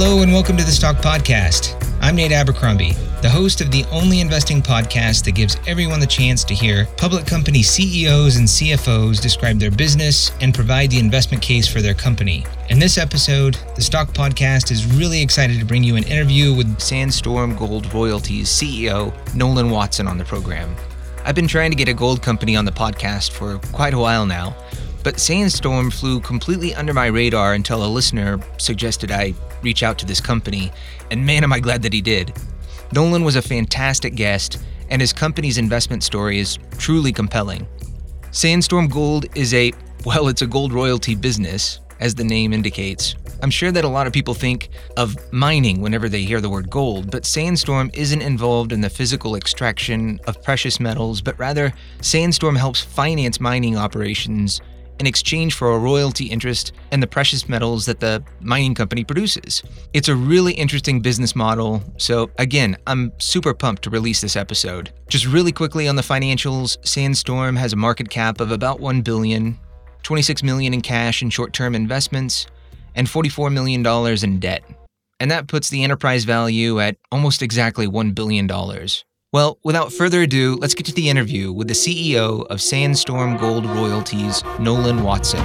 Hello and welcome to the Stock Podcast. I'm Nate Abercrombie, the host of the only investing podcast that gives everyone the chance to hear public company CEOs and CFOs describe their business and provide the investment case for their company. In this episode, the Stock Podcast is really excited to bring you an interview with Sandstorm Gold Royalties CEO Nolan Watson on the program. I've been trying to get a gold company on the podcast for quite a while now, but Sandstorm flew completely under my radar until a listener suggested I reach out to this company, and man, am I glad that he did. Nolan was a fantastic guest, and his company's investment story is truly compelling. Sandstorm Gold is a, well, it's a gold royalty business, as the name indicates. I'm sure that a lot of people think of mining whenever they hear the word gold, but Sandstorm isn't involved in the physical extraction of precious metals, but rather, Sandstorm helps finance mining operations in exchange for a royalty interest in the precious metals that the mining company produces. It's a really interesting business model. So, again, I'm super pumped to release this episode. Just really quickly on the financials, Sandstorm has a market cap of about 1 billion, 26 million in cash and short-term investments, and 44 million dollars in debt. And that puts the enterprise value at almost exactly $1 billion. Well, without further ado, let's get to the interview with the CEO of Sandstorm Gold Royalties, Nolan Watson.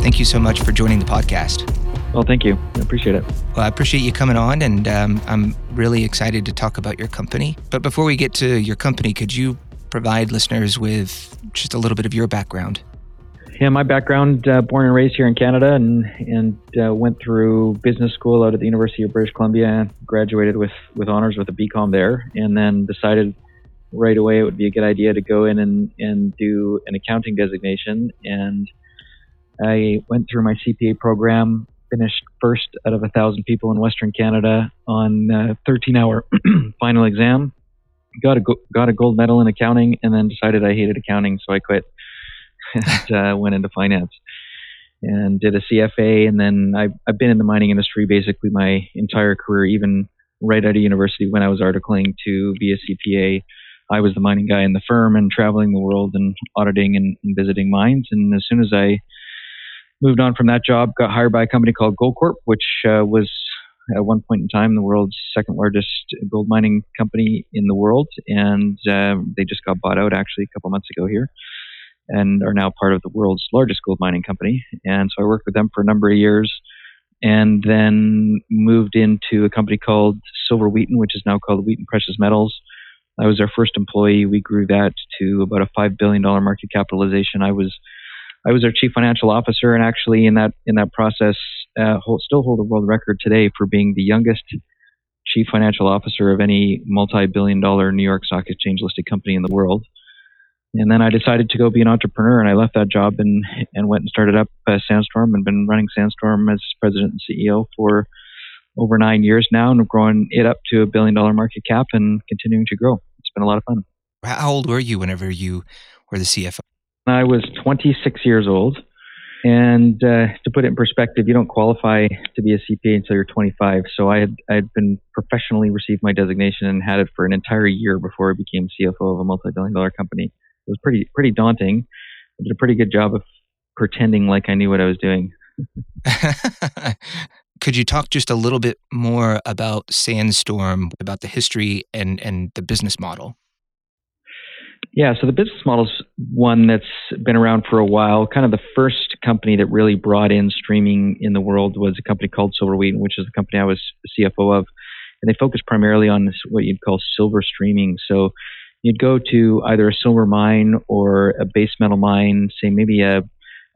Thank you so much for joining the podcast. Well, thank you. I appreciate it. Well, I appreciate you coming on, and um, I'm really excited to talk about your company. But before we get to your company, could you provide listeners with just a little bit of your background? Yeah, my background, uh, born and raised here in Canada, and and uh, went through business school out at the University of British Columbia. Graduated with with honors with a BCom there, and then decided right away it would be a good idea to go in and and do an accounting designation. And I went through my CPA program, finished first out of a thousand people in Western Canada on a 13 hour final exam. Got a got a gold medal in accounting, and then decided I hated accounting, so I quit and uh, went into finance and did a CFA. And then I've, I've been in the mining industry basically my entire career, even right out of university when I was articling to be a CPA. I was the mining guy in the firm and traveling the world and auditing and, and visiting mines. And as soon as I moved on from that job, got hired by a company called Goldcorp, which uh, was at one point in time the world's second largest gold mining company in the world. And uh, they just got bought out actually a couple months ago here and are now part of the world's largest gold mining company. And so I worked with them for a number of years and then moved into a company called Silver Wheaton, which is now called Wheaton Precious Metals. I was their first employee. We grew that to about a five billion dollar market capitalization. I was I was our chief financial officer, and actually in that in that process, uh, hold, still hold a world record today for being the youngest chief financial officer of any multi billion dollar New York Stock Exchange listed company in the world. And then I decided to go be an entrepreneur, and I left that job and and went and started up uh, Sandstorm, and been running Sandstorm as president and CEO for over nine years now, and growing it up to a billion dollar market cap and continuing to grow. It's been a lot of fun. How old were you whenever you were the CFO? I was 26 years old. And uh, to put it in perspective, you don't qualify to be a CPA until you're 25. So I had I had been professionally received my designation and had it for an entire year before I became CFO of a multi-billion dollar company it was pretty pretty daunting. I did a pretty good job of pretending like I knew what I was doing. Could you talk just a little bit more about Sandstorm, about the history and and the business model? Yeah, so the business model is one that's been around for a while. Kind of the first company that really brought in streaming in the world was a company called Silver Wheaton, which is the company I was CFO of, and they focus primarily on this, what you'd call silver streaming. So you'd go to either a silver mine or a base metal mine, say maybe a,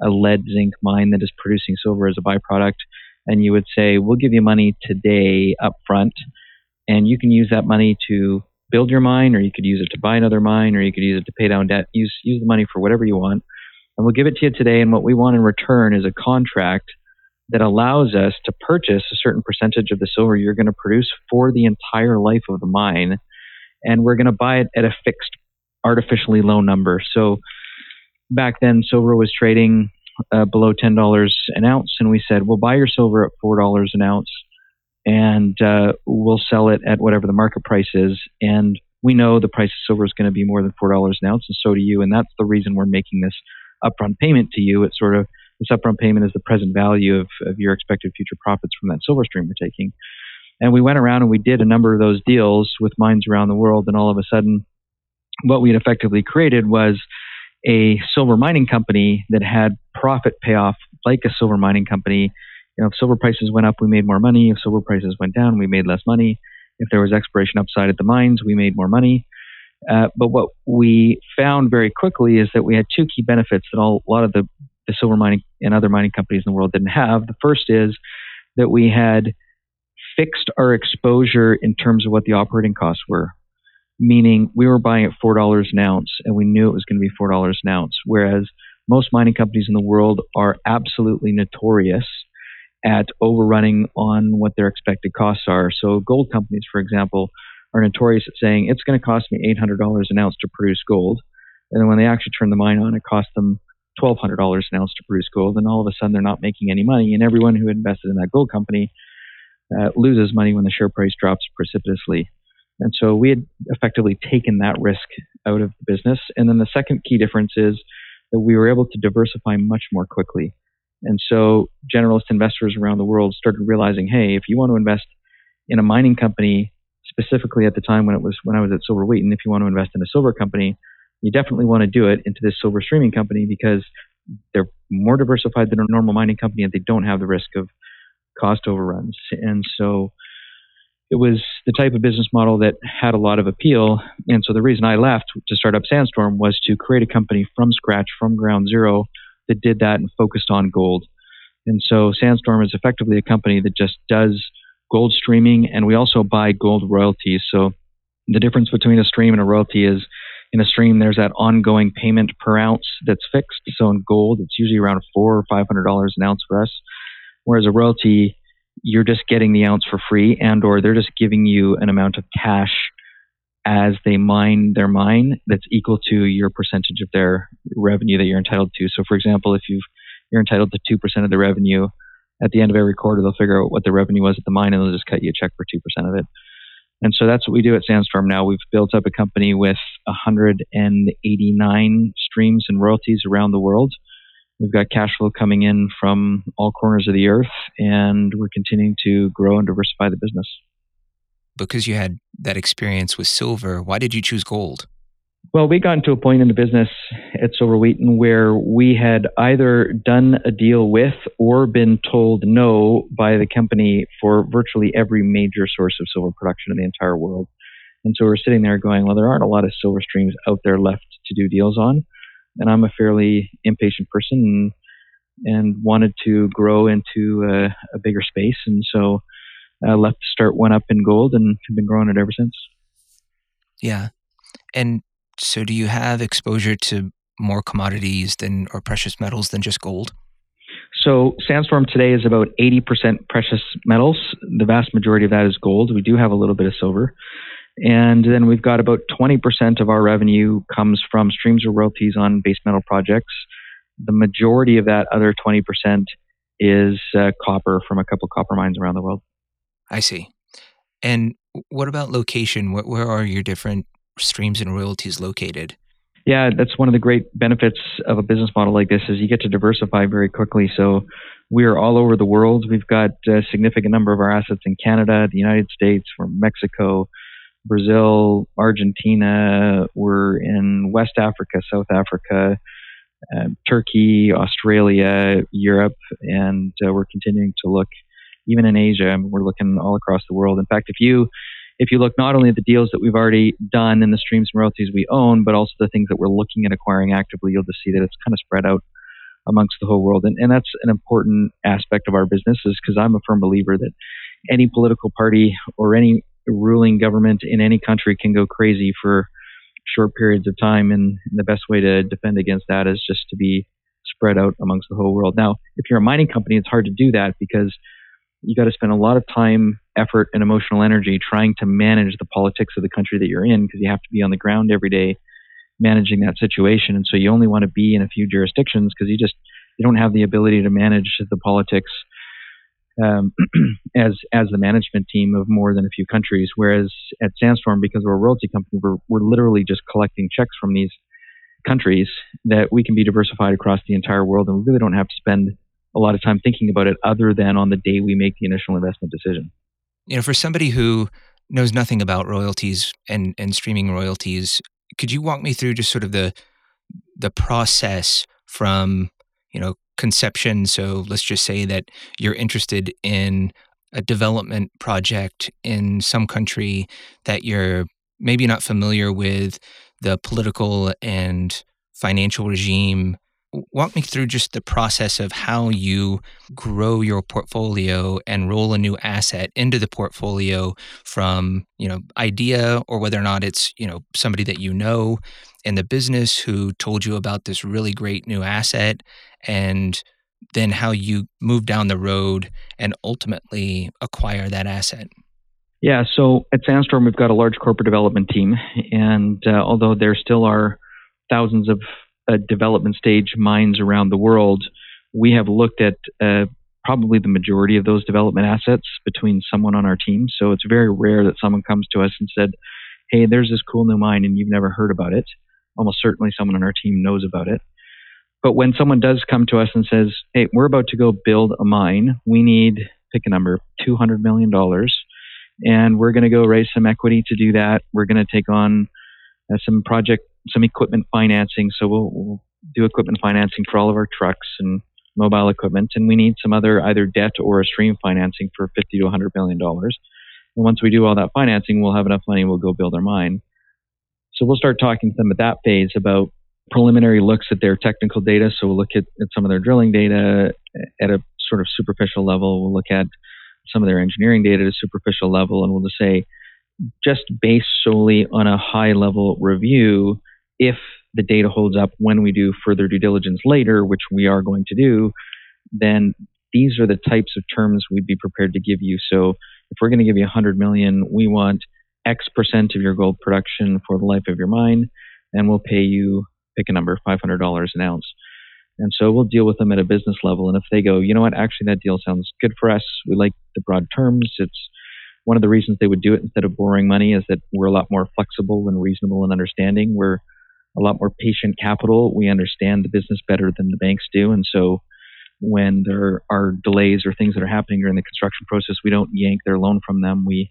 a lead zinc mine that is producing silver as a byproduct, and you would say, We'll give you money today up front, and you can use that money to build your mine, or you could use it to buy another mine, or you could use it to pay down debt. Use, use the money for whatever you want. And we'll give it to you today, and what we want in return is a contract that allows us to purchase a certain percentage of the silver you're going to produce for the entire life of the mine and we're going to buy it at a fixed, artificially low number. So back then, silver was trading uh, below ten dollars an ounce, and we said, "We'll buy your silver at four dollars an ounce, and uh, we'll sell it at whatever the market price is." And we know the price of silver is going to be more than four dollars an ounce, and so do you. And that's the reason we're making this upfront payment to you. It sort of this upfront payment is the present value of, of your expected future profits from that silver stream you're taking. And we went around and we did a number of those deals with mines around the world, and all of a sudden, what we had effectively created was a silver mining company that had profit payoff like a silver mining company. You know, if silver prices went up, we made more money. If silver prices went down, we made less money. If there was exploration upside at the mines, we made more money. Uh, but what we found very quickly is that we had two key benefits that all, a lot of the, the silver mining and other mining companies in the world didn't have. The first is that we had fixed our exposure in terms of what the operating costs were, meaning we were buying at $4 an ounce and we knew it was going to be $4 an ounce, whereas most mining companies in the world are absolutely notorious at overrunning on what their expected costs are. So, gold companies, for example, are notorious at saying it's going to cost me $800 an ounce to produce gold. And then when they actually turn the mine on, it costs them $1,200 an ounce to produce gold. And all of a sudden, they're not making any money. And everyone who invested in that gold company uh, loses money when the share price drops precipitously. And so we had effectively taken that risk out of the business. And then the second key difference is that we were able to diversify much more quickly. And so generalist investors around the world started realizing, hey, if you want to invest in a mining company, specifically at the time when it was when I was at Silver Wheaton, if you want to invest in a silver company, you definitely want to do it into this silver streaming company because they're more diversified than a normal mining company and they don't have the risk of cost overruns. And so it was the type of business model that had a lot of appeal. And so the reason I left to start up Sandstorm was to create a company from scratch, from ground zero, that did that and focused on gold. And so Sandstorm is effectively a company that just does gold streaming, and we also buy gold royalties. So the difference between a stream and a royalty is in a stream, there's that ongoing payment per ounce that's fixed. So in gold, it's usually around four or five hundred dollars an ounce for us. Whereas a royalty, you're just getting the ounce for free, and or they're just giving you an amount of cash as they mine their mine that's equal to your percentage of their revenue that you're entitled to. So, for example, if you you're entitled to two percent of the revenue, at the end of every quarter they'll figure out what the revenue was at the mine, and they'll just cut you a check for two percent of it. And so that's what we do at Sandstorm now. We've built up a company with 189 streams and royalties around the world. We've got cash flow coming in from all corners of the earth, and we're continuing to grow and diversify the business. Because you had that experience with silver, why did you choose gold? Well, we got to a point in the business at Silver Wheaton where we had either done a deal with or been told no by the company for virtually every major source of silver production in the entire world. And so we're sitting there going, well, there aren't a lot of silver streams out there left to do deals on and I'm a fairly impatient person and, and wanted to grow into a, a bigger space. And so I left to start one up in gold and have been growing it ever since. Yeah. And so do you have exposure to more commodities than or precious metals than just gold? So Sandstorm today is about 80% precious metals. The vast majority of that is gold. We do have a little bit of silver. And then we've got about 20% of our revenue comes from streams or royalties on base metal projects. The majority of that other 20% is uh, copper from a couple copper mines around the world. I see. And what about location? Where, where are your different streams and royalties located? Yeah, that's one of the great benefits of a business model like this is you get to diversify very quickly. So we are all over the world. We've got a significant number of our assets in Canada, the United States, from Mexico, Brazil, Argentina. We're in West Africa, South Africa, uh, Turkey, Australia, Europe, and uh, we're continuing to look even in Asia. we're looking all across the world. In fact, if you if you look not only at the deals that we've already done in the streams and royalties we own, but also the things that we're looking at acquiring actively, you'll just see that it's kind of spread out amongst the whole world. And, and that's an important aspect of our business is because I'm a firm believer that any political party or any ruling government in any country can go crazy for short periods of time, and the best way to defend against that is just to be spread out amongst the whole world. Now, if you're a mining company, it's hard to do that because you got to spend a lot of time, effort, and emotional energy trying to manage the politics of the country that you're in because you have to be on the ground every day managing that situation. And so you only want to be in a few jurisdictions because you just you don't have the ability to manage the politics um, as as the management team of more than a few countries. Whereas at Sandstorm, because we're a royalty company, we're, we're literally just collecting checks from these countries that we can be diversified across the entire world and we really don't have to spend a lot of time thinking about it other than on the day we make the initial investment decision. You know, for somebody who knows nothing about royalties and, and streaming royalties, could you walk me through just sort of the the process from, you know, conception? So let's just say that you're interested in a development project in some country that you're maybe not familiar with the political and financial regime. Walk me through just the process of how you grow your portfolio and roll a new asset into the portfolio from, you know, idea or whether or not it's, you know, somebody that you know in the business who told you about this really great new asset and then how you move down the road and ultimately acquire that asset. Yeah, so at Sandstorm, we've got a large corporate development team. And uh, although there still are thousands of development stage mines around the world, we have looked at uh, probably the majority of those development assets between someone on our team. So it's very rare that someone comes to us and said, Hey, there's this cool new mine and you've never heard about it. Almost certainly someone on our team knows about it. But when someone does come to us and says, Hey, we're about to go build a mine, we need, pick a number, $200 million and we're going to go raise some equity to do that. We're going to take on uh, some project, some equipment financing. So we'll, we'll, do equipment financing for all of our trucks and mobile equipment, and we need some other either debt or a stream financing for 50 to 100 million dollars. And once we do all that financing, we'll have enough money. We'll go build our mine. So we'll start talking to them at that phase about preliminary looks at their technical data. So we'll look at, at some of their drilling data at a sort of superficial level. We'll look at some of their engineering data at a superficial level, and we'll just say, just based solely on a high level review, if the data holds up when we do further due diligence later, which we are going to do, then these are the types of terms we'd be prepared to give you. So if we're going to give you 100 million, we want X percent of your gold production for the life of your mine, and we'll pay you, pick a number, $500 an ounce. And so we'll deal with them at a business level. And if they go, you know what, actually that deal sounds good for us. We like the broad terms. It's one of the reasons they would do it instead of borrowing money is that we're a lot more flexible and reasonable and understanding. We're a lot more patient capital. We understand the business better than the banks do. And so when there are delays or things that are happening during the construction process, we don't yank their loan from them. We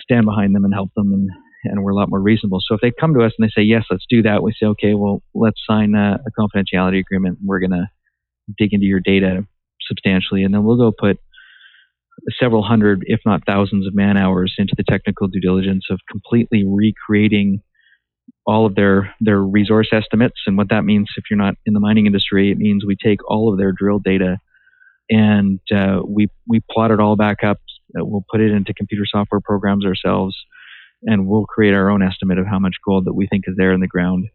stand behind them and help them and and we're a lot more reasonable. So if they come to us and they say, yes, let's do that, we say, okay, well, let's sign a, a confidentiality agreement. We're going to dig into your data substantially, and then we'll go put several hundred, if not thousands of man hours into the technical due diligence of completely recreating all of their, their resource estimates. And what that means, if you're not in the mining industry, it means we take all of their drill data and uh, we, we plot it all back up. We'll put it into computer software programs ourselves and we'll create our own estimate of how much gold that we think is there in the ground.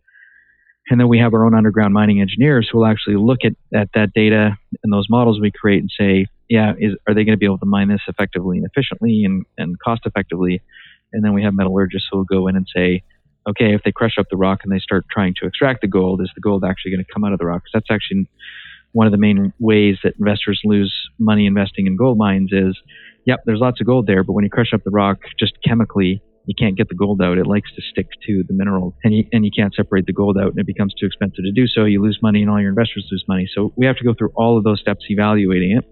And then we have our own underground mining engineers who will actually look at, at that data and those models we create and say, yeah, is, are they going to be able to mine this effectively and efficiently and, and cost effectively? And then we have metallurgists who will go in and say, okay, if they crush up the rock and they start trying to extract the gold, is the gold actually going to come out of the rock? Because that's actually one of the main ways that investors lose money investing in gold mines is, yep, there's lots of gold there, but when you crush up the rock just chemically, you can't get the gold out. It likes to stick to the mineral, and you, and you can't separate the gold out, and it becomes too expensive to do so. You lose money, and all your investors lose money. So we have to go through all of those steps evaluating it.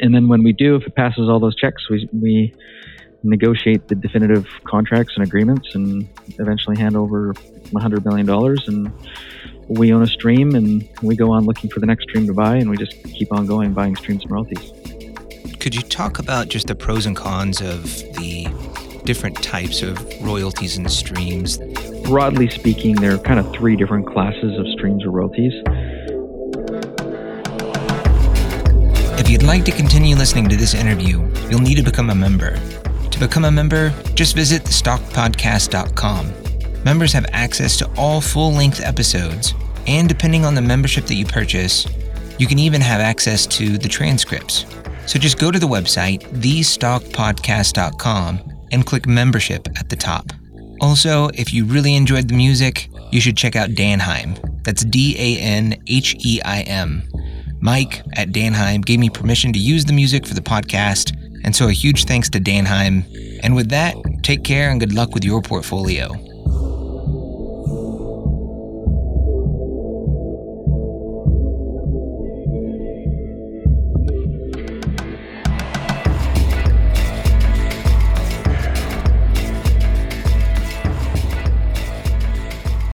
And then when we do, if it passes all those checks, we, we negotiate the definitive contracts and agreements and eventually hand over $100 million. And we own a stream and we go on looking for the next stream to buy and we just keep on going buying streams and royalties. Could you talk about just the pros and cons of the different types of royalties and streams? Broadly speaking, there are kind of three different classes of streams or royalties. Like to continue listening to this interview, you'll need to become a member. To become a member, just visit thestockpodcast.com. Members have access to all full length episodes, and depending on the membership that you purchase, you can even have access to the transcripts. So just go to the website, thestockpodcast.com, and click membership at the top. Also, if you really enjoyed the music, you should check out Danheim. That's D A N H E I M. Mike at Danheim gave me permission to use the music for the podcast, and so a huge thanks to Danheim. And with that, take care and good luck with your portfolio.